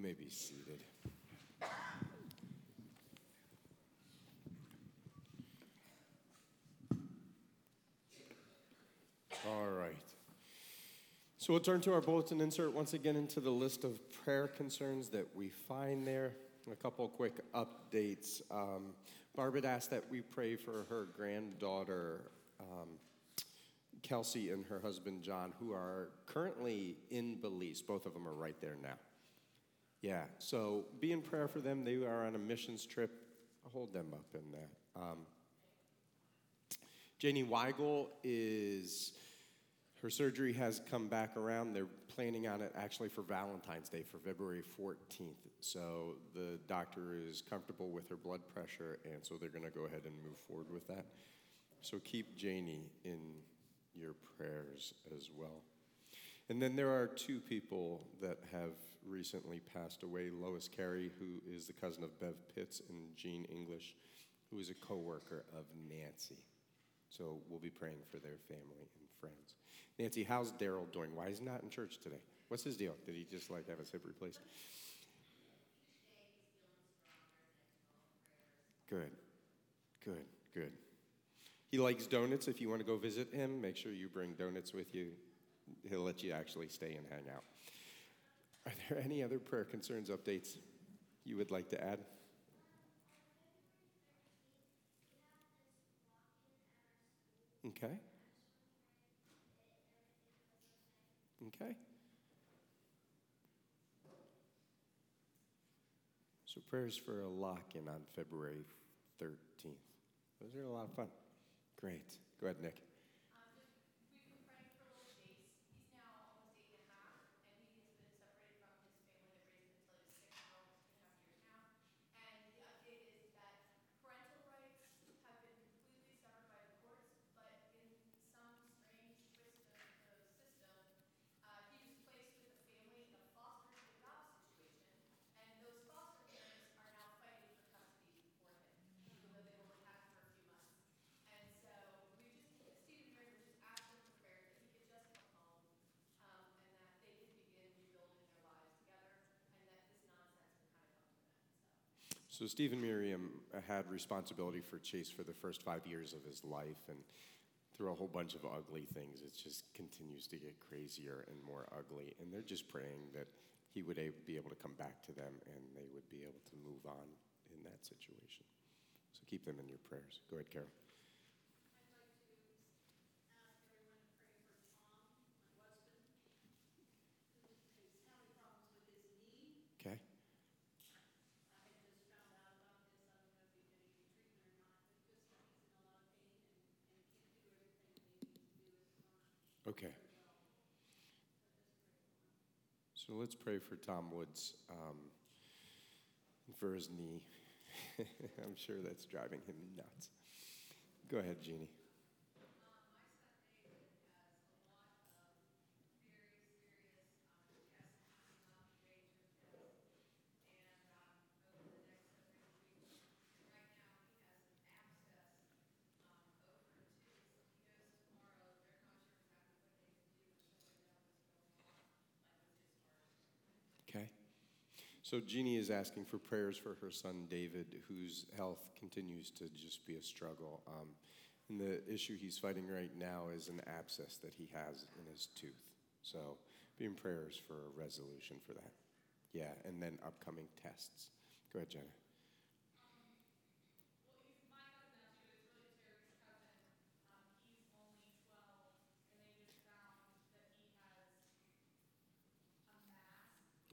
May be seated. All right. So we'll turn to our bulletin insert once again into the list of prayer concerns that we find there. A couple quick updates. Um, Barbara asked that we pray for her granddaughter, um, Kelsey, and her husband, John, who are currently in Belize. Both of them are right there now. Yeah, so be in prayer for them. They are on a missions trip. Hold them up in that. Um, Janie Weigel is, her surgery has come back around. They're planning on it actually for Valentine's Day, for February 14th. So the doctor is comfortable with her blood pressure, and so they're going to go ahead and move forward with that. So keep Janie in your prayers as well. And then there are two people that have recently passed away Lois Carey, who is the cousin of Bev Pitts, and Jean English, who is a co worker of Nancy. So we'll be praying for their family and friends. Nancy, how's Daryl doing? Why is he not in church today? What's his deal? Did he just like have his hip replaced? Good, good, good. He likes donuts. If you want to go visit him, make sure you bring donuts with you. He'll let you actually stay and hang out. Are there any other prayer concerns updates you would like to add? Okay. Okay. So prayers for a lock-in on February 13th. Those are a lot of fun. Great. Go ahead, Nick. We've been praying for little Chase. He's now almost eight and a half, and he has been separated from his family that raised him until he was six for almost two and a half years now. And the update is that parental rights have been completely severed by So, Stephen Miriam had responsibility for Chase for the first five years of his life, and through a whole bunch of ugly things, it just continues to get crazier and more ugly. And they're just praying that he would be able to come back to them and they would be able to move on in that situation. So, keep them in your prayers. Go ahead, Carol. Okay. Okay. So let's pray for Tom Woods um, for his knee. <laughs> I'm sure that's driving him nuts. Go ahead, Jeannie. Okay. So Jeannie is asking for prayers for her son David, whose health continues to just be a struggle. Um, and the issue he's fighting right now is an abscess that he has in his tooth. So be in prayers for a resolution for that. Yeah, and then upcoming tests. Go ahead, Jenna.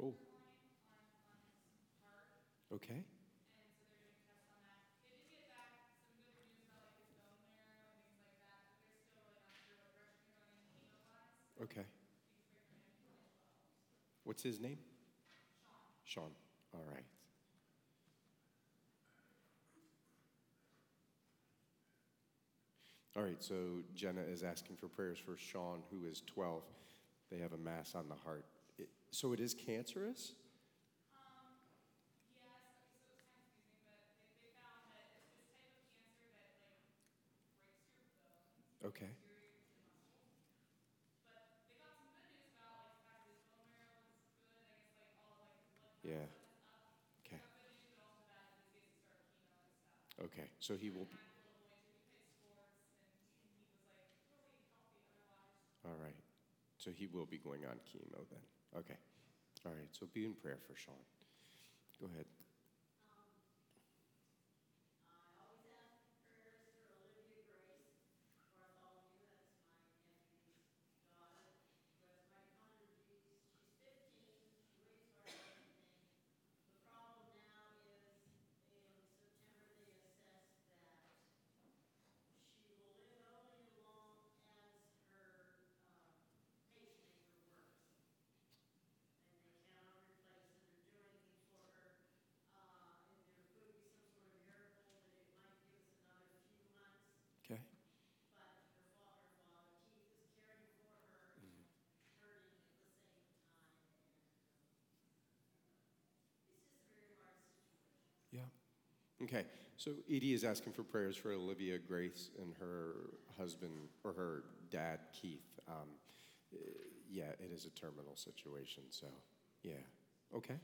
Oh. Okay. Okay. What's his name? Sean. Sean. All right. All right, so Jenna is asking for prayers for Sean, who is 12. They have a mass on the heart. It, so it is cancerous? Okay. Yeah. Okay. Okay. So he will. Be... All right. So he will be going on chemo then. Okay. All right. So be in prayer for Sean. Go ahead. Okay. Yeah. Okay. So Edie is asking for prayers for Olivia Grace and her husband or her dad Keith. Um, yeah, it is a terminal situation. So, yeah. Okay.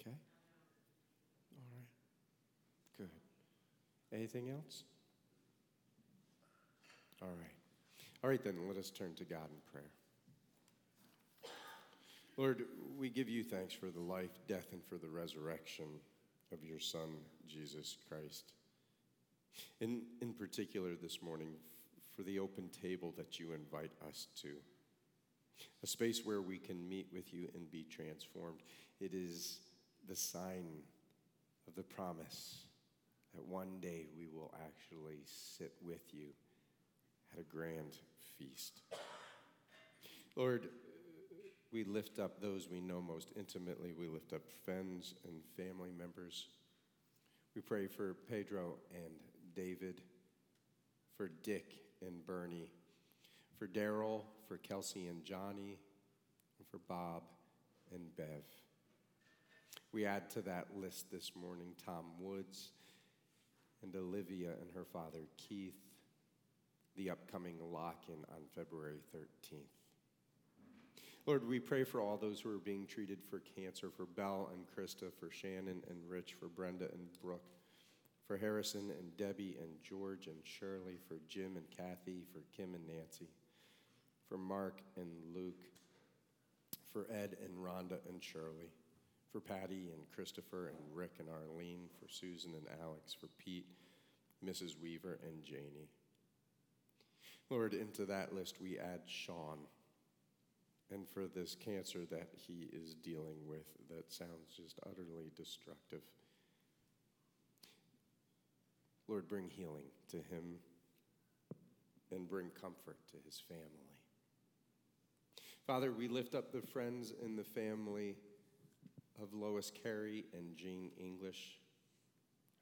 Okay. All right. Good. Anything else? All right. All right, then, let us turn to God in prayer. Lord, we give you thanks for the life, death, and for the resurrection of your Son, Jesus Christ. In, in particular, this morning, for the open table that you invite us to, a space where we can meet with you and be transformed. It is the sign of the promise that one day we will actually sit with you at a grand feast. Lord, we lift up those we know most intimately. We lift up friends and family members. We pray for Pedro and David, for Dick and Bernie, for Daryl, for Kelsey and Johnny, and for Bob and Bev. We add to that list this morning Tom Woods and Olivia and her father Keith, the upcoming lock in on February 13th. Lord, we pray for all those who are being treated for cancer, for Belle and Krista, for Shannon and Rich, for Brenda and Brooke, for Harrison and Debbie and George and Shirley, for Jim and Kathy, for Kim and Nancy, for Mark and Luke, for Ed and Rhonda and Shirley, for Patty and Christopher and Rick and Arlene, for Susan and Alex, for Pete, Mrs. Weaver, and Janie. Lord, into that list we add Sean and for this cancer that he is dealing with that sounds just utterly destructive. Lord, bring healing to him and bring comfort to his family. Father, we lift up the friends and the family of Lois Carey and Jean English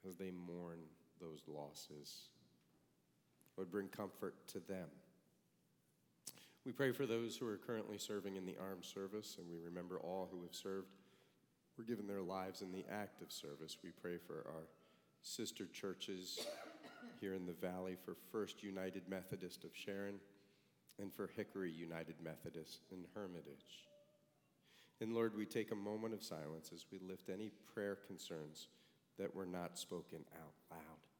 as they mourn those losses. Lord, bring comfort to them. We pray for those who are currently serving in the armed service, and we remember all who have served were given their lives in the act of service. We pray for our sister churches here in the valley, for First United Methodist of Sharon, and for Hickory United Methodist in Hermitage. And Lord, we take a moment of silence as we lift any prayer concerns that were not spoken out loud.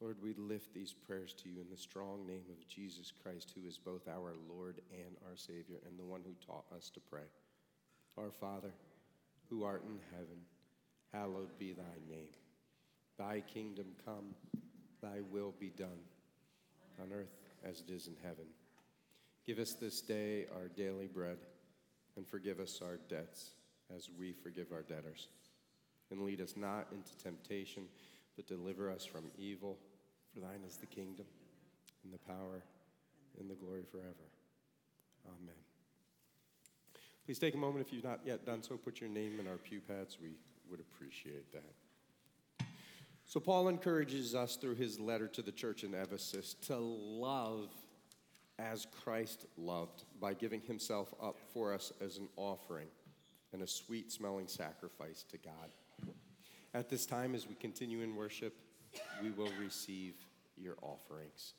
Lord, we lift these prayers to you in the strong name of Jesus Christ, who is both our Lord and our Savior, and the one who taught us to pray. Our Father, who art in heaven, hallowed be thy name. Thy kingdom come, thy will be done, on earth as it is in heaven. Give us this day our daily bread, and forgive us our debts as we forgive our debtors. And lead us not into temptation, but deliver us from evil. For thine is the kingdom, and the power, and the glory forever. Amen. Please take a moment if you've not yet done so. Put your name in our pew pads. We would appreciate that. So, Paul encourages us through his letter to the church in Ephesus to love as Christ loved by giving himself up for us as an offering and a sweet smelling sacrifice to God. At this time, as we continue in worship, we will receive your offerings.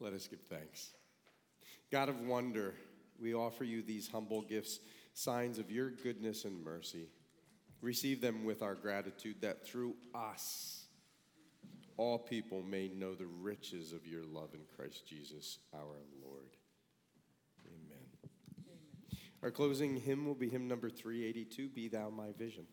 Let us give thanks. God of wonder, we offer you these humble gifts, signs of your goodness and mercy. Receive them with our gratitude that through us, all people may know the riches of your love in Christ Jesus our Lord. Amen. Our closing hymn will be hymn number 382 Be Thou My Vision.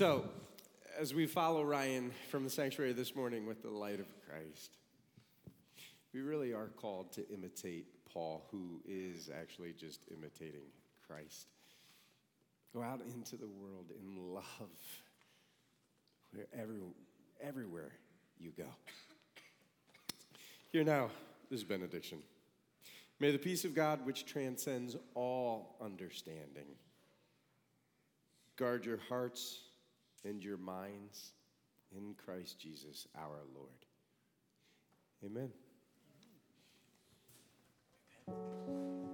So, as we follow Ryan from the sanctuary this morning with the light of Christ, we really are called to imitate Paul, who is actually just imitating Christ. Go out into the world in love wherever, everywhere you go. Here now, this benediction. May the peace of God, which transcends all understanding, guard your hearts and your minds in Christ Jesus our Lord. Amen. Where's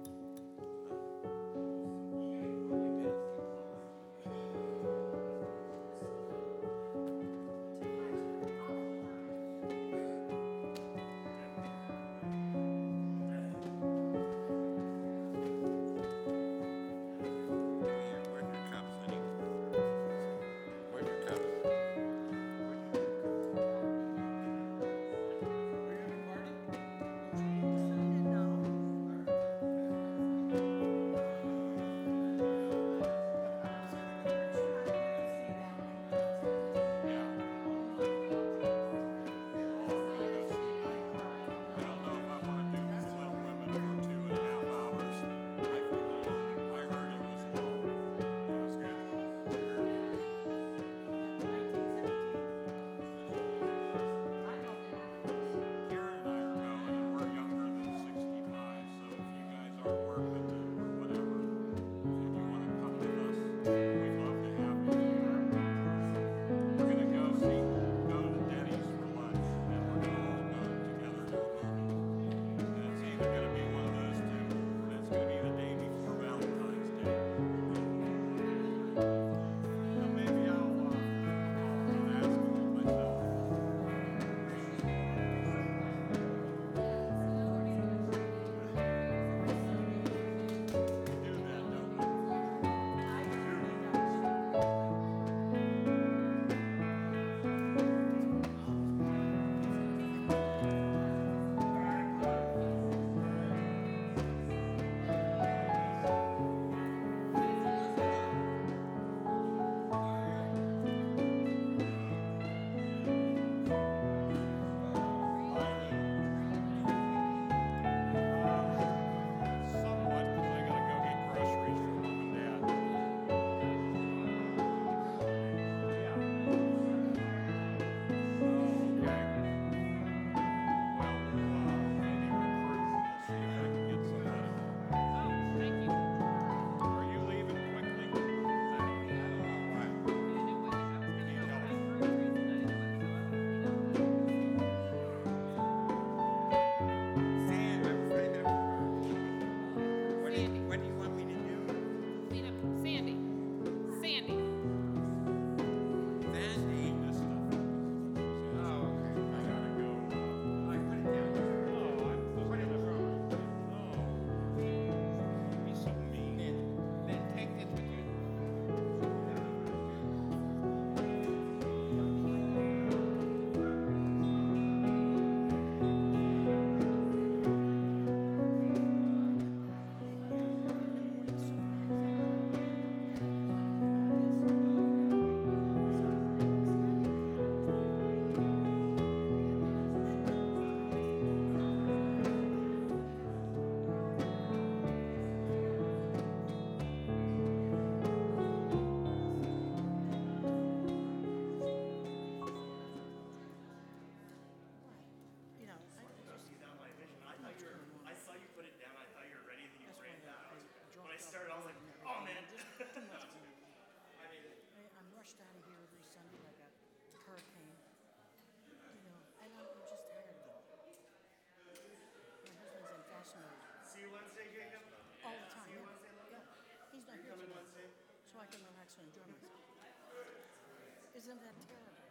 Isn't that terrible?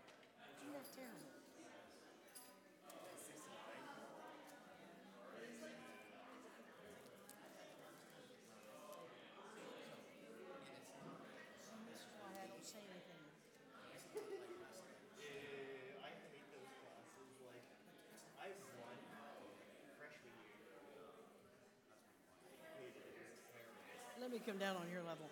Isn't that terrible? Let me come down on your level.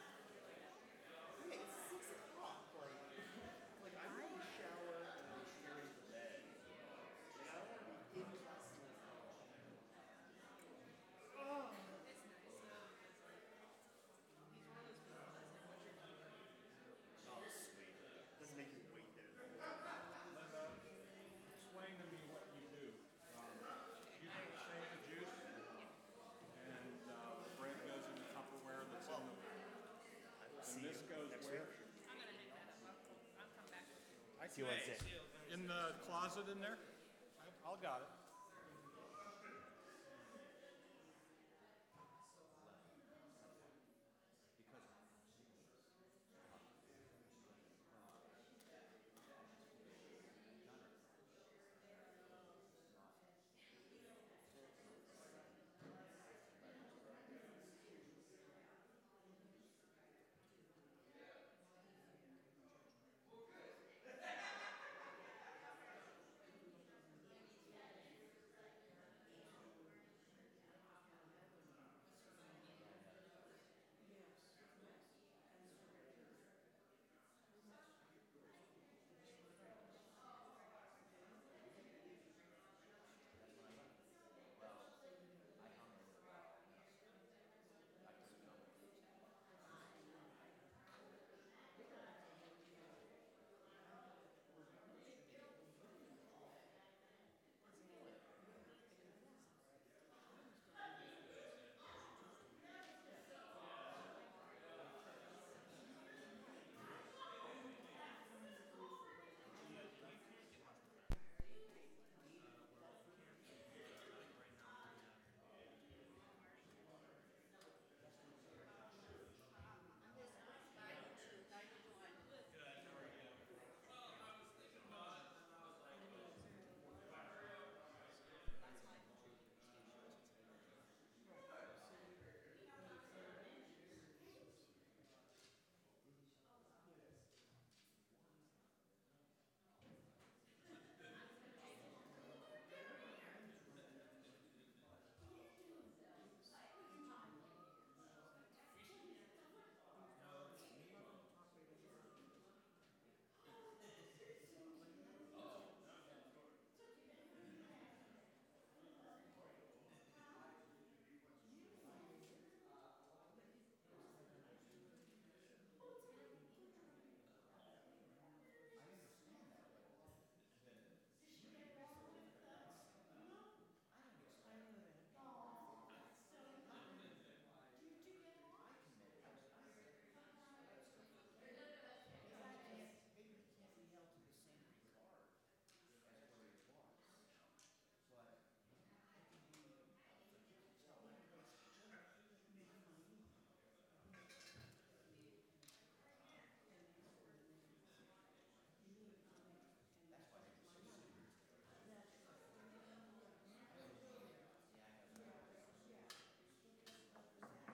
In the closet in there? I- I'll got it.